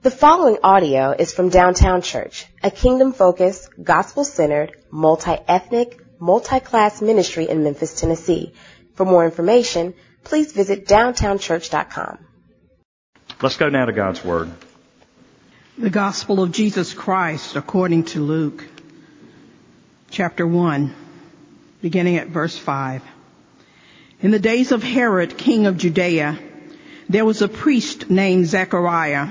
The following audio is from Downtown Church, a kingdom-focused, gospel-centered, multi-ethnic, multi-class ministry in Memphis, Tennessee. For more information, please visit downtownchurch.com. Let's go now to God's Word. The Gospel of Jesus Christ according to Luke, chapter 1, beginning at verse 5. In the days of Herod, king of Judea, there was a priest named Zechariah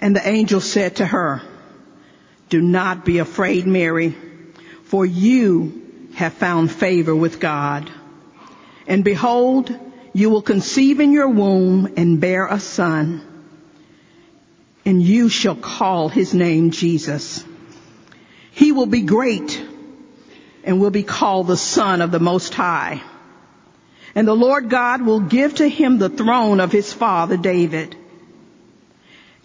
And the angel said to her, do not be afraid, Mary, for you have found favor with God. And behold, you will conceive in your womb and bear a son, and you shall call his name Jesus. He will be great and will be called the Son of the Most High. And the Lord God will give to him the throne of his father David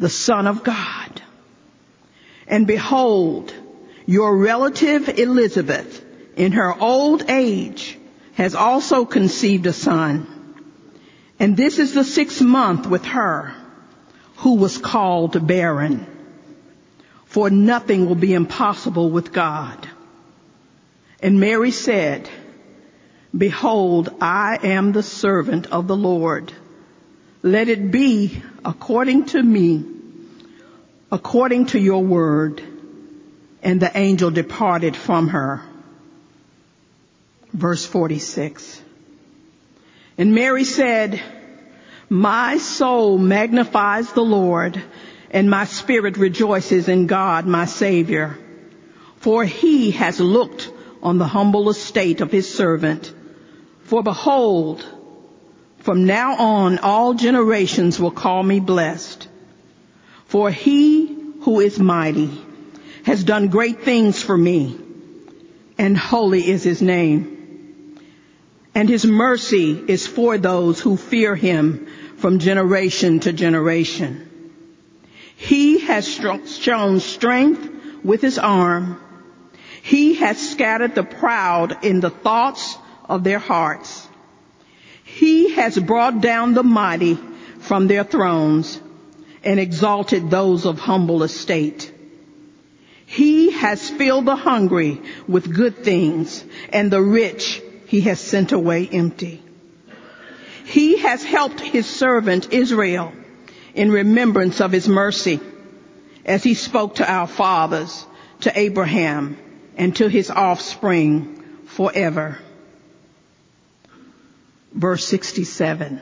the Son of God. And behold, your relative Elizabeth in her old age has also conceived a son. And this is the sixth month with her who was called barren. For nothing will be impossible with God. And Mary said, behold, I am the servant of the Lord. Let it be according to me, according to your word. And the angel departed from her. Verse 46. And Mary said, my soul magnifies the Lord and my spirit rejoices in God, my savior. For he has looked on the humble estate of his servant. For behold, from now on, all generations will call me blessed. For he who is mighty has done great things for me, and holy is his name. And his mercy is for those who fear him from generation to generation. He has shown strength with his arm. He has scattered the proud in the thoughts of their hearts. He has brought down the mighty from their thrones and exalted those of humble estate. He has filled the hungry with good things and the rich he has sent away empty. He has helped his servant Israel in remembrance of his mercy as he spoke to our fathers, to Abraham and to his offspring forever verse 67.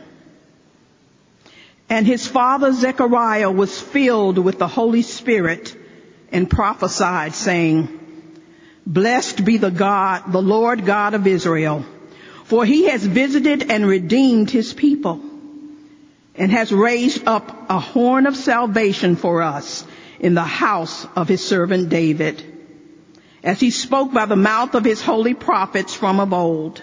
And his father Zechariah was filled with the Holy Spirit and prophesied saying, Blessed be the God, the Lord God of Israel, for he has visited and redeemed his people and has raised up a horn of salvation for us in the house of his servant David, as he spoke by the mouth of his holy prophets from of old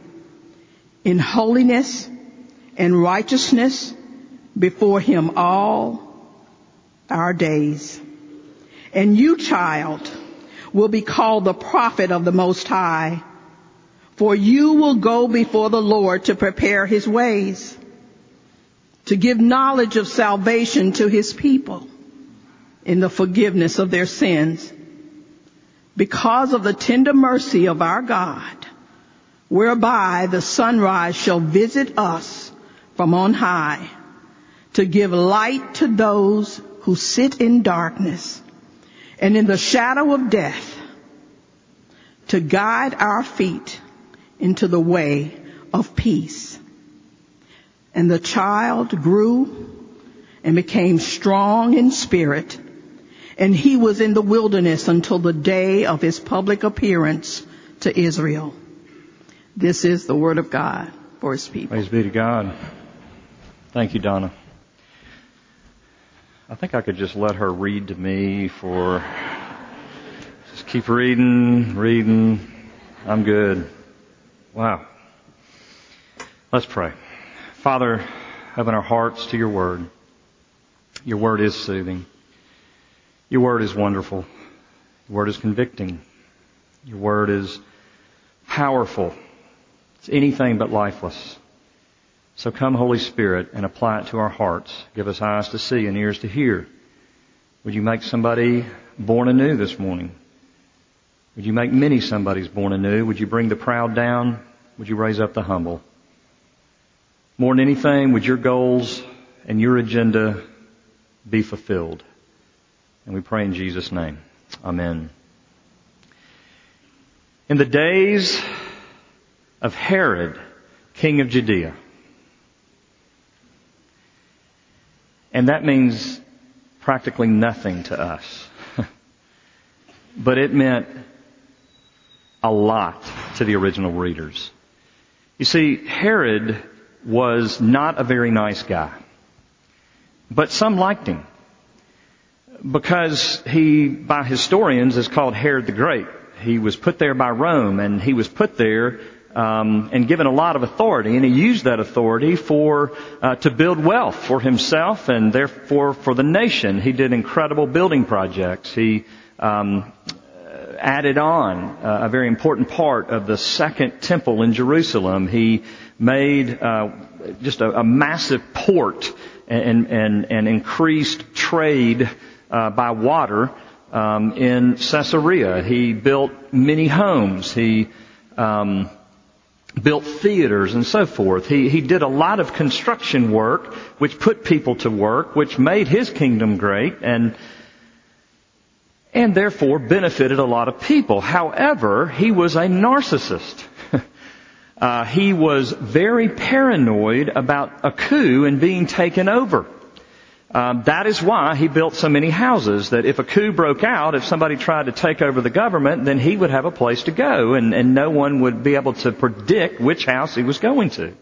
in holiness and righteousness before him all our days. And you, child, will be called the prophet of the Most High, for you will go before the Lord to prepare his ways, to give knowledge of salvation to his people in the forgiveness of their sins. Because of the tender mercy of our God, whereby the sunrise shall visit us from on high to give light to those who sit in darkness and in the shadow of death to guide our feet into the way of peace. And the child grew and became strong in spirit and he was in the wilderness until the day of his public appearance to Israel. This is the word of God for his people. Praise be to God. Thank you, Donna. I think I could just let her read to me for just keep reading, reading. I'm good. Wow. Let's pray. Father, open our hearts to your word. Your word is soothing. Your word is wonderful. Your word is convicting. Your word is powerful. It's anything but lifeless. So come, Holy Spirit, and apply it to our hearts. Give us eyes to see and ears to hear. Would you make somebody born anew this morning? Would you make many somebodies born anew? Would you bring the proud down? Would you raise up the humble? More than anything, would your goals and your agenda be fulfilled? And we pray in Jesus' name. Amen. In the days of Herod, king of Judea, and that means practically nothing to us, but it meant a lot to the original readers. You see, Herod was not a very nice guy, but some liked him because he, by historians, is called Herod the Great. He was put there by Rome, and he was put there um, and given a lot of authority, and he used that authority for uh, to build wealth for himself and therefore for the nation. He did incredible building projects. He um, added on uh, a very important part of the second temple in Jerusalem. He made uh, just a, a massive port and, and, and increased trade uh, by water um, in Caesarea. He built many homes. He um, built theaters and so forth. He, he did a lot of construction work, which put people to work, which made his kingdom great, and and therefore benefited a lot of people. However, he was a narcissist. uh, he was very paranoid about a coup and being taken over. Um, that is why he built so many houses. That if a coup broke out, if somebody tried to take over the government, then he would have a place to go, and, and no one would be able to predict which house he was going to.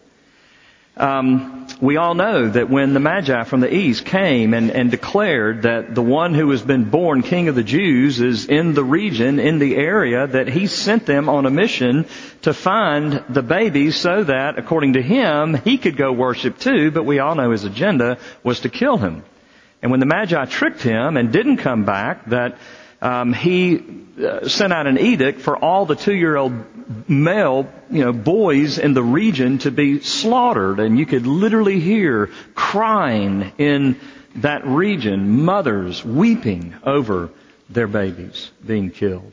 Um, we all know that when the Magi from the east came and, and declared that the one who has been born King of the Jews is in the region, in the area, that he sent them on a mission to find the baby so that, according to him, he could go worship too, but we all know his agenda was to kill him. And when the Magi tricked him and didn't come back, that um, he uh, sent out an edict for all the two-year-old male, you know, boys in the region to be slaughtered, and you could literally hear crying in that region, mothers weeping over their babies being killed.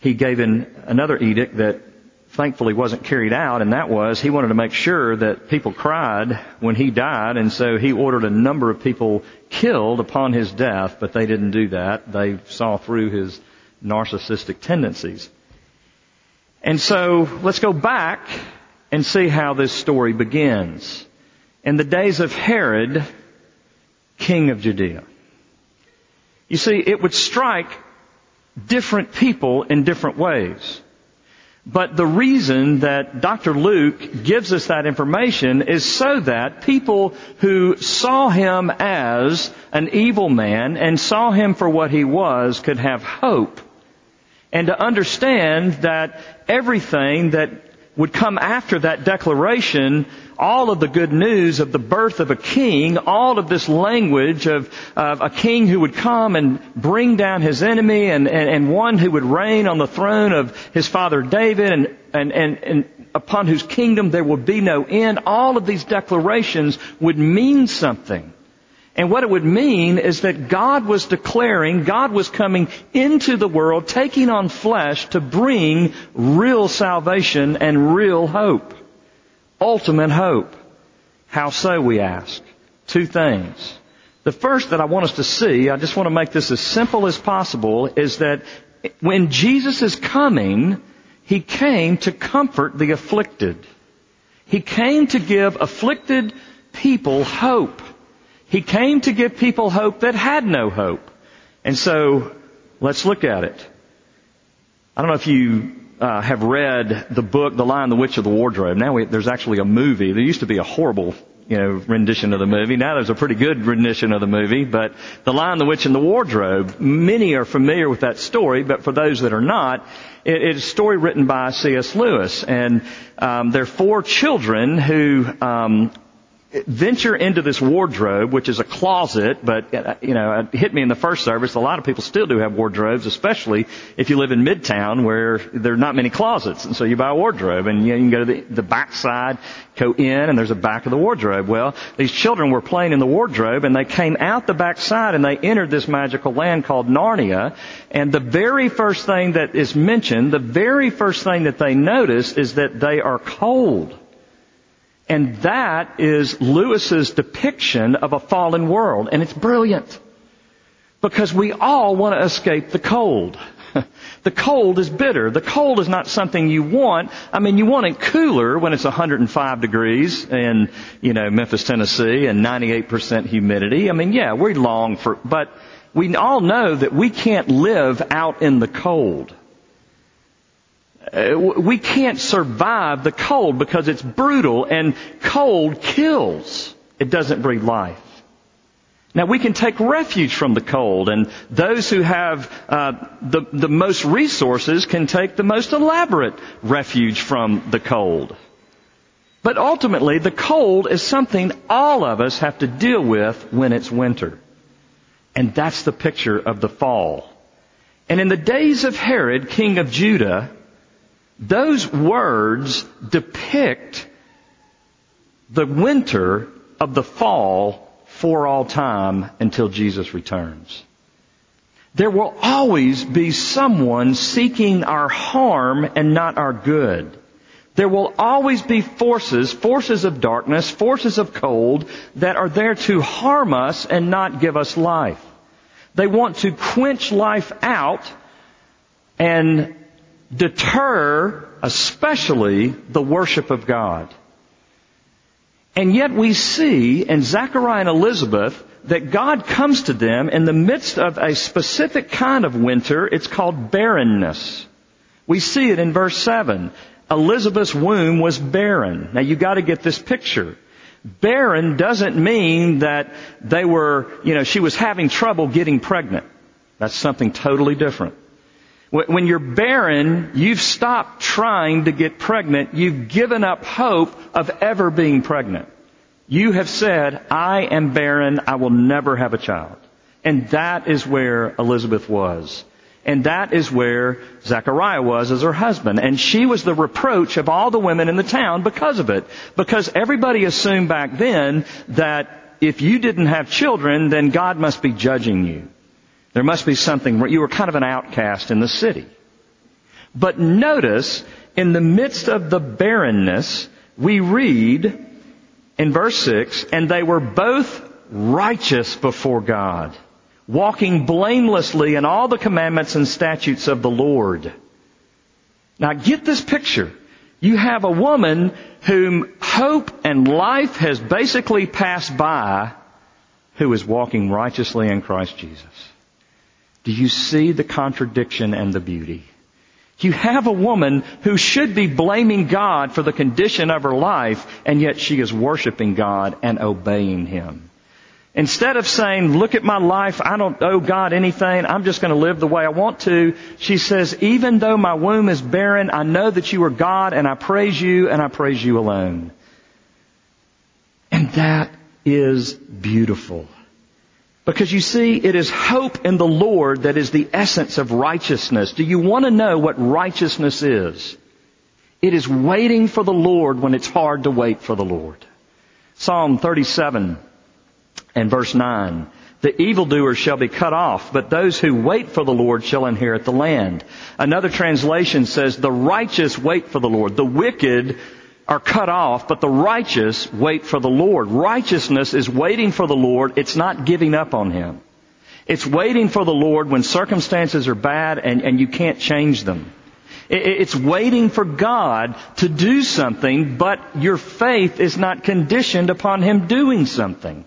He gave in another edict that thankfully wasn't carried out, and that was he wanted to make sure that people cried when he died, and so he ordered a number of people killed upon his death, but they didn't do that. They saw through his narcissistic tendencies. And so let's go back and see how this story begins. In the days of Herod, king of Judea. You see, it would strike different people in different ways. But the reason that Dr. Luke gives us that information is so that people who saw him as an evil man and saw him for what he was could have hope. And to understand that everything that would come after that declaration, all of the good news of the birth of a king, all of this language of, of a king who would come and bring down his enemy and, and, and one who would reign on the throne of his father David and, and, and, and upon whose kingdom there would be no end, all of these declarations would mean something. And what it would mean is that God was declaring, God was coming into the world, taking on flesh to bring real salvation and real hope. Ultimate hope. How so, we ask? Two things. The first that I want us to see, I just want to make this as simple as possible, is that when Jesus is coming, He came to comfort the afflicted. He came to give afflicted people hope. He came to give people hope that had no hope. And so, let's look at it. I don't know if you uh, have read the book, The Lion, the Witch of the Wardrobe. Now we, there's actually a movie. There used to be a horrible, you know, rendition of the movie. Now there's a pretty good rendition of the movie. But The Lion, the Witch, and the Wardrobe. Many are familiar with that story, but for those that are not, it, it's a story written by C.S. Lewis, and um, there are four children who um, venture into this wardrobe, which is a closet, but, you know, it hit me in the first service. A lot of people still do have wardrobes, especially if you live in Midtown where there are not many closets. And so you buy a wardrobe and you can go to the, the back side, go in, and there's a back of the wardrobe. Well, these children were playing in the wardrobe and they came out the back side and they entered this magical land called Narnia. And the very first thing that is mentioned, the very first thing that they notice is that they are cold. And that is Lewis's depiction of a fallen world. And it's brilliant. Because we all want to escape the cold. the cold is bitter. The cold is not something you want. I mean, you want it cooler when it's 105 degrees in, you know, Memphis, Tennessee and 98% humidity. I mean, yeah, we long for, but we all know that we can't live out in the cold. Uh, we can't survive the cold because it's brutal and cold kills. It doesn't breed life. Now we can take refuge from the cold, and those who have uh, the the most resources can take the most elaborate refuge from the cold. But ultimately, the cold is something all of us have to deal with when it's winter, and that's the picture of the fall. And in the days of Herod, king of Judah, those words depict the winter of the fall for all time until Jesus returns. There will always be someone seeking our harm and not our good. There will always be forces, forces of darkness, forces of cold that are there to harm us and not give us life. They want to quench life out and deter especially the worship of God. And yet we see in Zechariah and Elizabeth that God comes to them in the midst of a specific kind of winter. It's called barrenness. We see it in verse 7. Elizabeth's womb was barren. Now you gotta get this picture. Barren doesn't mean that they were, you know, she was having trouble getting pregnant. That's something totally different. When you're barren, you've stopped trying to get pregnant. You've given up hope of ever being pregnant. You have said, I am barren. I will never have a child. And that is where Elizabeth was. And that is where Zechariah was as her husband. And she was the reproach of all the women in the town because of it. Because everybody assumed back then that if you didn't have children, then God must be judging you. There must be something, where you were kind of an outcast in the city. But notice, in the midst of the barrenness, we read in verse 6, and they were both righteous before God, walking blamelessly in all the commandments and statutes of the Lord. Now get this picture. You have a woman whom hope and life has basically passed by who is walking righteously in Christ Jesus. Do you see the contradiction and the beauty? You have a woman who should be blaming God for the condition of her life, and yet she is worshiping God and obeying Him. Instead of saying, look at my life, I don't owe God anything, I'm just going to live the way I want to, she says, even though my womb is barren, I know that you are God and I praise you and I praise you alone. And that is beautiful. Because you see, it is hope in the Lord that is the essence of righteousness. Do you want to know what righteousness is? It is waiting for the Lord when it's hard to wait for the Lord. Psalm 37 and verse 9. The evildoers shall be cut off, but those who wait for the Lord shall inherit the land. Another translation says, the righteous wait for the Lord. The wicked are cut off, but the righteous wait for the Lord. Righteousness is waiting for the Lord. It's not giving up on Him. It's waiting for the Lord when circumstances are bad and, and you can't change them. It's waiting for God to do something, but your faith is not conditioned upon Him doing something.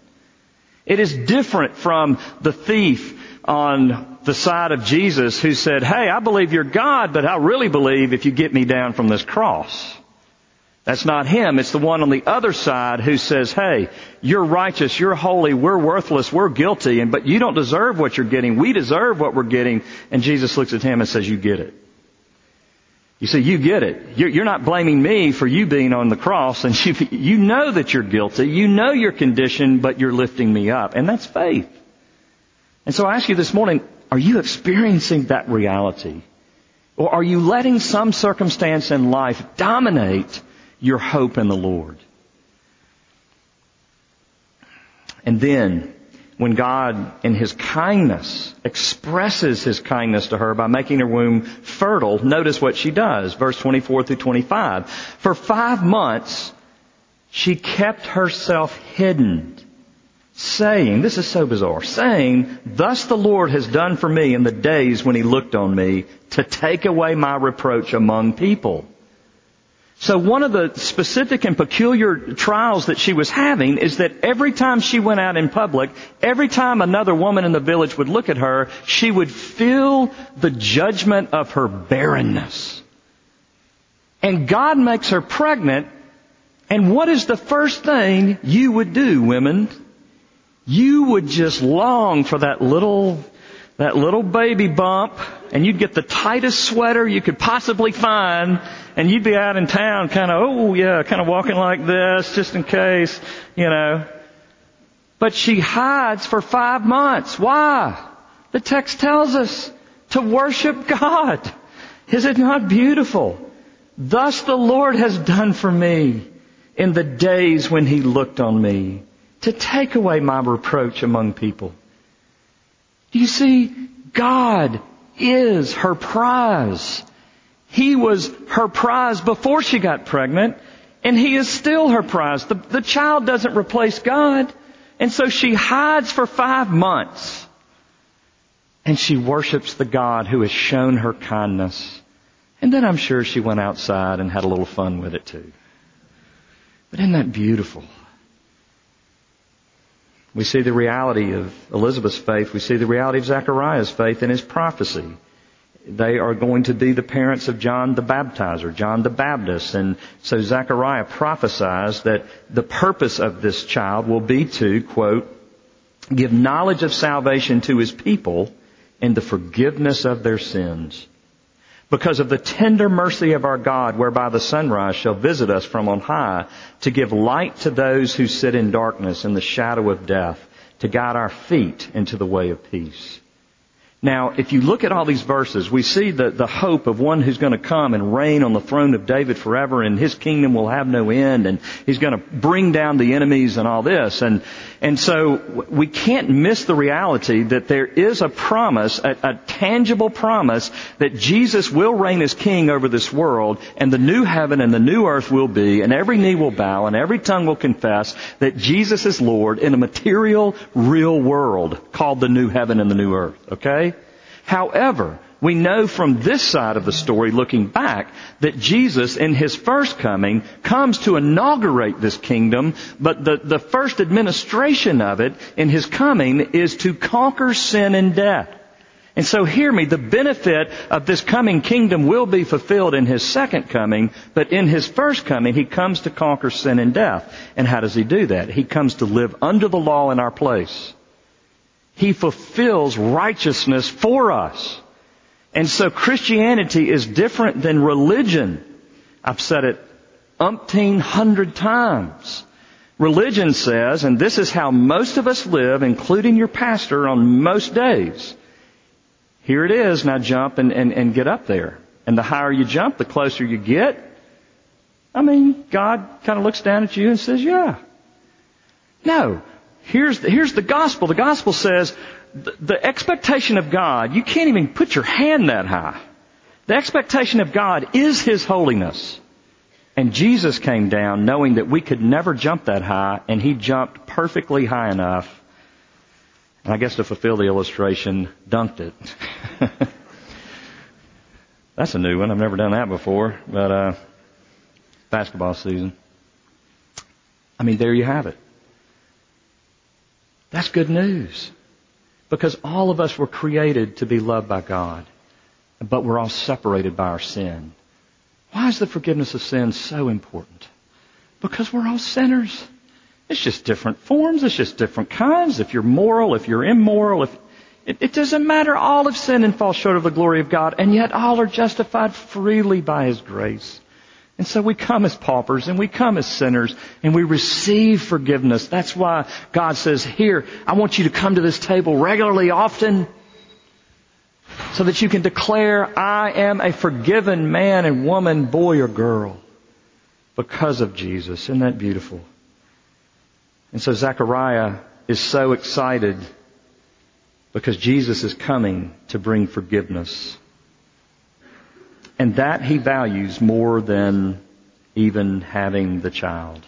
It is different from the thief on the side of Jesus who said, Hey, I believe you're God, but I really believe if you get me down from this cross. That's not him. It's the one on the other side who says, hey, you're righteous, you're holy, we're worthless, we're guilty, and, but you don't deserve what you're getting. We deserve what we're getting. And Jesus looks at him and says, you get it. You see, you get it. You're, not blaming me for you being on the cross, and you, you know that you're guilty. You know your condition, but you're lifting me up. And that's faith. And so I ask you this morning, are you experiencing that reality? Or are you letting some circumstance in life dominate your hope in the Lord. And then, when God, in His kindness, expresses His kindness to her by making her womb fertile, notice what she does. Verse 24 through 25. For five months, she kept herself hidden, saying, this is so bizarre, saying, thus the Lord has done for me in the days when He looked on me to take away my reproach among people. So one of the specific and peculiar trials that she was having is that every time she went out in public, every time another woman in the village would look at her, she would feel the judgment of her barrenness. And God makes her pregnant, and what is the first thing you would do, women? You would just long for that little that little baby bump and you'd get the tightest sweater you could possibly find and you'd be out in town kind of, oh yeah, kind of walking like this just in case, you know. But she hides for five months. Why? The text tells us to worship God. Is it not beautiful? Thus the Lord has done for me in the days when He looked on me to take away my reproach among people. Do you see? God is her prize. He was her prize before she got pregnant, and He is still her prize. The, the child doesn't replace God. And so she hides for five months. And she worships the God who has shown her kindness. And then I'm sure she went outside and had a little fun with it too. But isn't that beautiful? We see the reality of Elizabeth's faith. We see the reality of Zechariah's faith in his prophecy. They are going to be the parents of John the Baptizer, John the Baptist. And so Zechariah prophesies that the purpose of this child will be to, quote, give knowledge of salvation to his people and the forgiveness of their sins because of the tender mercy of our God, whereby the sunrise shall visit us from on high, to give light to those who sit in darkness and the shadow of death, to guide our feet into the way of peace. Now, if you look at all these verses, we see the, the hope of one who's going to come and reign on the throne of David forever and his kingdom will have no end and he's going to bring down the enemies and all this. And, and so we can't miss the reality that there is a promise, a, a tangible promise that Jesus will reign as king over this world and the new heaven and the new earth will be and every knee will bow and every tongue will confess that Jesus is Lord in a material, real world called the new heaven and the new earth. Okay? However, We know from this side of the story, looking back, that Jesus in His first coming comes to inaugurate this kingdom, but the, the first administration of it in His coming is to conquer sin and death. And so hear me, the benefit of this coming kingdom will be fulfilled in His second coming, but in His first coming, He comes to conquer sin and death. And how does He do that? He comes to live under the law in our place. He fulfills righteousness for us. And so Christianity is different than religion. I've said it umpteen hundred times. Religion says, and this is how most of us live, including your pastor on most days. Here it is, now jump and, and, and get up there. And the higher you jump, the closer you get. I mean, God kind of looks down at you and says, yeah. No. Here's the, here's the gospel. The gospel says, the, the expectation of God, you can't even put your hand that high. The expectation of God is His holiness. And Jesus came down knowing that we could never jump that high, and He jumped perfectly high enough. And I guess to fulfill the illustration, dunked it. That's a new one. I've never done that before, but uh, basketball season. I mean, there you have it. That's good news. Because all of us were created to be loved by God, but we're all separated by our sin. Why is the forgiveness of sin so important? Because we're all sinners. It's just different forms, it's just different kinds. If you're moral, if you're immoral, if it, it doesn't matter. All have sinned and fall short of the glory of God, and yet all are justified freely by His grace. And so we come as paupers and we come as sinners and we receive forgiveness. That's why God says, here, I want you to come to this table regularly, often, so that you can declare, I am a forgiven man and woman, boy or girl, because of Jesus. Isn't that beautiful? And so Zechariah is so excited because Jesus is coming to bring forgiveness. And that he values more than even having the child.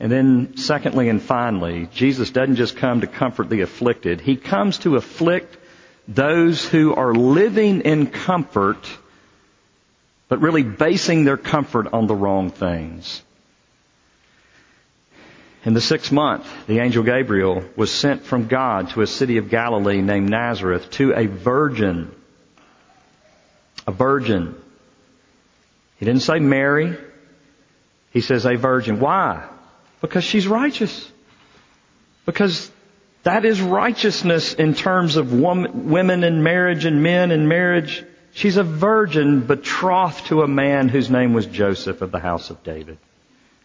And then secondly and finally, Jesus doesn't just come to comfort the afflicted. He comes to afflict those who are living in comfort, but really basing their comfort on the wrong things. In the sixth month, the angel Gabriel was sent from God to a city of Galilee named Nazareth to a virgin a virgin. He didn't say Mary. He says a virgin. Why? Because she's righteous. Because that is righteousness in terms of women in marriage and men in marriage. She's a virgin betrothed to a man whose name was Joseph of the house of David.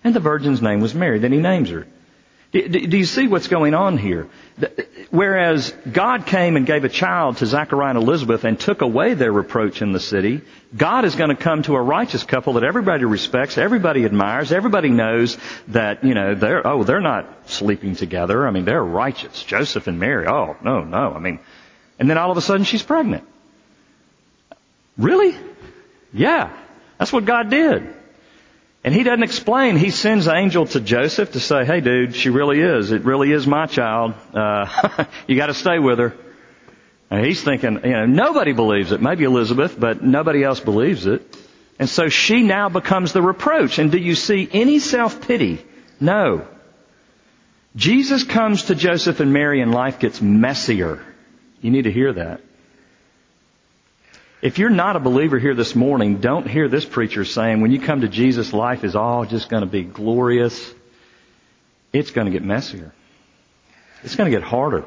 And the virgin's name was Mary. Then he names her. Do you see what's going on here? Whereas God came and gave a child to Zechariah and Elizabeth and took away their reproach in the city, God is going to come to a righteous couple that everybody respects, everybody admires, everybody knows that, you know, they're, oh, they're not sleeping together. I mean, they're righteous. Joseph and Mary, oh, no, no. I mean, and then all of a sudden she's pregnant. Really? Yeah. That's what God did. And he doesn't explain. He sends an angel to Joseph to say, hey dude, she really is. It really is my child. Uh, you gotta stay with her. And he's thinking, you know, nobody believes it. Maybe Elizabeth, but nobody else believes it. And so she now becomes the reproach. And do you see any self-pity? No. Jesus comes to Joseph and Mary and life gets messier. You need to hear that. If you're not a believer here this morning, don't hear this preacher saying when you come to Jesus, life is all just going to be glorious. It's going to get messier. It's going to get harder.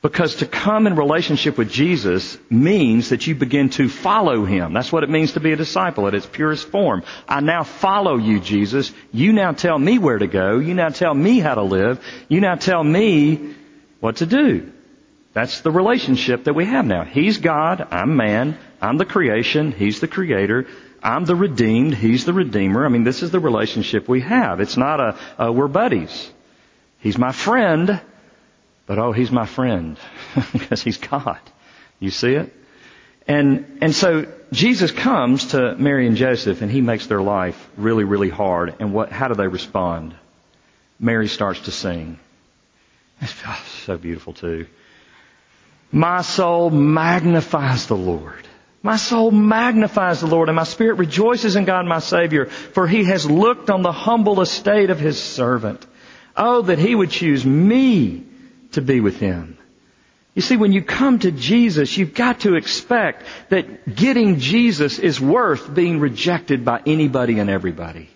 Because to come in relationship with Jesus means that you begin to follow Him. That's what it means to be a disciple at its purest form. I now follow you, Jesus. You now tell me where to go. You now tell me how to live. You now tell me what to do. That's the relationship that we have now. He's God, I'm man, I'm the creation, He's the creator, I'm the redeemed, He's the redeemer. I mean, this is the relationship we have. It's not a, a we're buddies. He's my friend, but oh, He's my friend because He's God. You see it? And, and so Jesus comes to Mary and Joseph and He makes their life really, really hard. And what, how do they respond? Mary starts to sing. It's oh, so beautiful too. My soul magnifies the Lord. My soul magnifies the Lord and my spirit rejoices in God my Savior, for he has looked on the humble estate of his servant. Oh, that he would choose me to be with him. You see, when you come to Jesus, you've got to expect that getting Jesus is worth being rejected by anybody and everybody.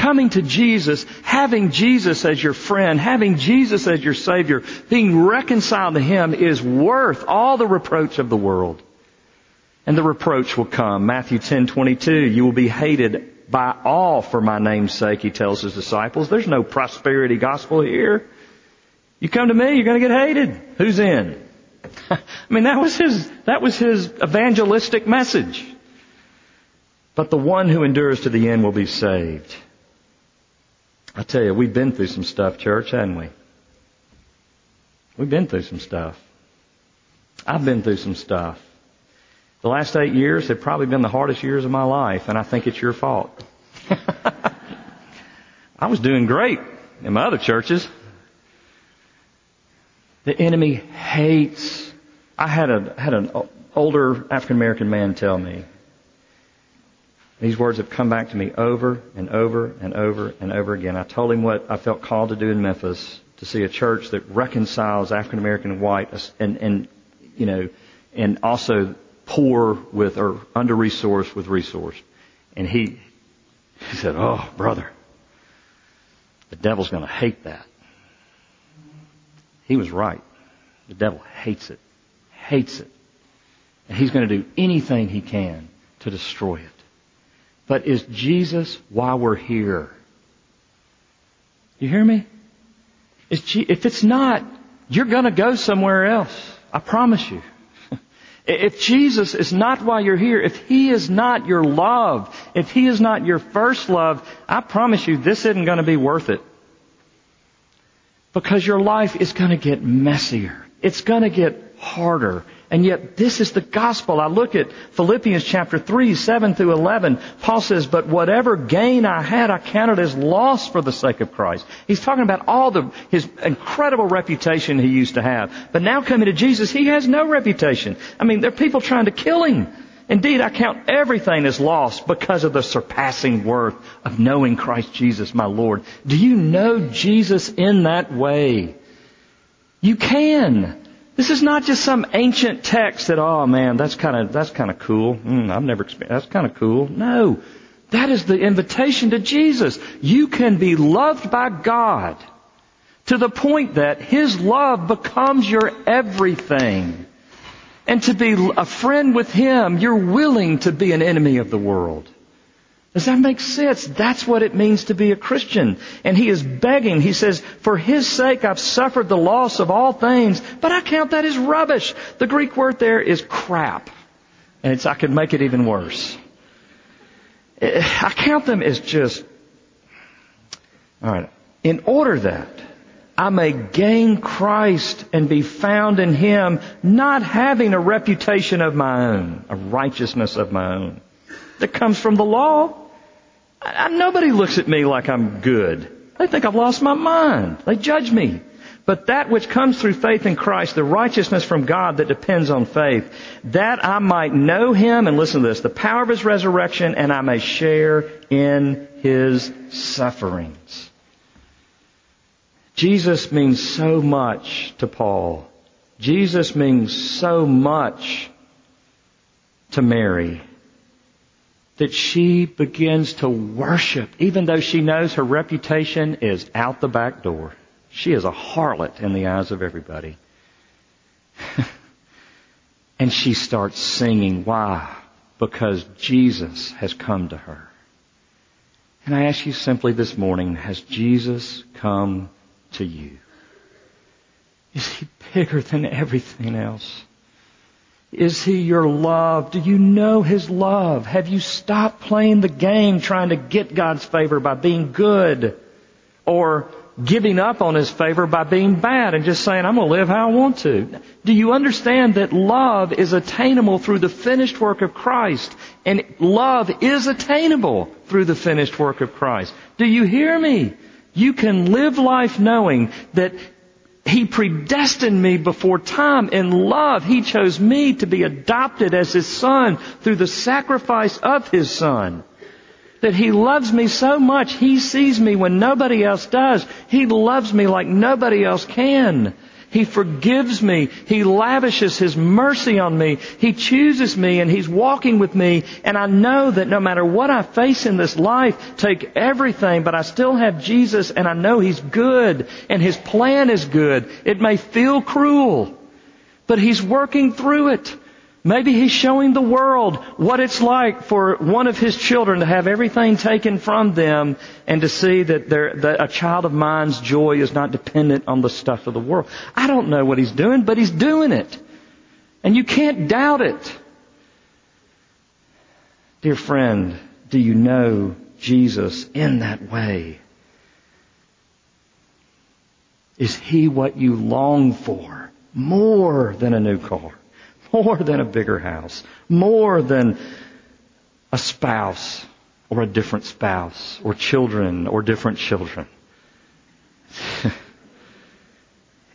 Coming to Jesus, having Jesus as your friend, having Jesus as your Savior, being reconciled to Him is worth all the reproach of the world. And the reproach will come. Matthew 10, 22, you will be hated by all for my name's sake, He tells His disciples. There's no prosperity gospel here. You come to me, you're going to get hated. Who's in? I mean, that was his, that was his evangelistic message. But the one who endures to the end will be saved. I tell you, we've been through some stuff, church, haven't we? We've been through some stuff. I've been through some stuff. The last eight years have probably been the hardest years of my life, and I think it's your fault. I was doing great in my other churches. The enemy hates. I had a had an older African American man tell me. These words have come back to me over and over and over and over again. I told him what I felt called to do in Memphis to see a church that reconciles African American and white and and you know and also poor with or under resourced with resource. And he he said, "Oh, brother, the devil's going to hate that." He was right. The devil hates it. Hates it. And he's going to do anything he can to destroy it. But is Jesus why we're here? You hear me? if it's not, you're to go somewhere else. I promise you. If Jesus is not why you're here, if He is not your love, if He is not your first love, I promise you this isn't going to be worth it. Because your life is going to get messier. It's going to get harder. And yet this is the gospel. I look at Philippians chapter 3, 7 through 11. Paul says, but whatever gain I had, I counted as loss for the sake of Christ. He's talking about all the, his incredible reputation he used to have. But now coming to Jesus, he has no reputation. I mean, there are people trying to kill him. Indeed, I count everything as lost because of the surpassing worth of knowing Christ Jesus, my Lord. Do you know Jesus in that way? You can. This is not just some ancient text that, oh man, that's kind of, that's kind of cool. Mm, I've never experienced, that's kind of cool. No. That is the invitation to Jesus. You can be loved by God to the point that His love becomes your everything. And to be a friend with Him, you're willing to be an enemy of the world. Does that make sense? That's what it means to be a Christian. And he is begging. He says, for his sake I've suffered the loss of all things, but I count that as rubbish. The Greek word there is crap. And it's, I could make it even worse. Eh, I count them as just, alright, in order that I may gain Christ and be found in Him, not having a reputation of my own, a righteousness of my own that comes from the law. I, nobody looks at me like I'm good. They think I've lost my mind. They judge me. But that which comes through faith in Christ, the righteousness from God that depends on faith, that I might know Him, and listen to this, the power of His resurrection, and I may share in His sufferings. Jesus means so much to Paul. Jesus means so much to Mary that she begins to worship, even though she knows her reputation is out the back door. She is a harlot in the eyes of everybody. and she starts singing. Why? Because Jesus has come to her. And I ask you simply this morning, has Jesus come to you? Is he bigger than everything else? Is he your love? Do you know his love? Have you stopped playing the game trying to get God's favor by being good? Or giving up on his favor by being bad and just saying, I'm going to live how I want to. Do you understand that love is attainable through the finished work of Christ? And love is attainable through the finished work of Christ. Do you hear me? You can live life knowing that He predestined me before time in love. He chose me to be adopted as His son through the sacrifice of His son. That He loves me so much, He sees me when nobody else does. He loves me like nobody else can. He forgives me. He lavishes His mercy on me. He chooses me and He's walking with me. And I know that no matter what I face in this life, take everything, but I still have Jesus and I know He's good and His plan is good. It may feel cruel, but He's working through it. Maybe he's showing the world what it's like for one of his children to have everything taken from them and to see that, that, a child of mine's joy is not dependent on the stuff of the world. I don't know what he's doing, but he's doing it. And you can't doubt it. Dear friend, do you know Jesus in that way? Is he what you long for more than a new car? More than a bigger house, more than a spouse or a different spouse or children or different children.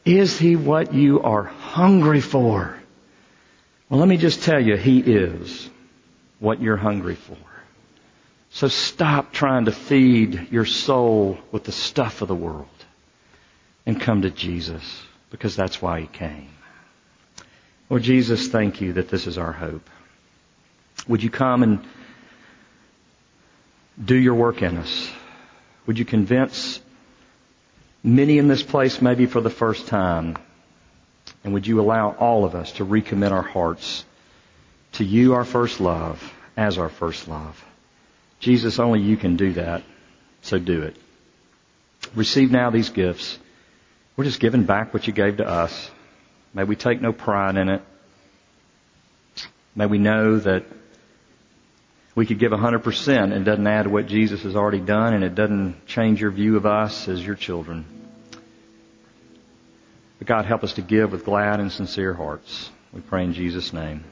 is he what you are hungry for? Well, let me just tell you, he is what you're hungry for. So stop trying to feed your soul with the stuff of the world and come to Jesus because that's why he came. Lord Jesus, thank you that this is our hope. Would you come and do your work in us? Would you convince many in this place maybe for the first time? And would you allow all of us to recommit our hearts to you, our first love, as our first love? Jesus, only you can do that. So do it. Receive now these gifts. We're just giving back what you gave to us. May we take no pride in it. May we know that we could give 100% and it doesn't add to what Jesus has already done and it doesn't change your view of us as your children. But God help us to give with glad and sincere hearts. We pray in Jesus' name.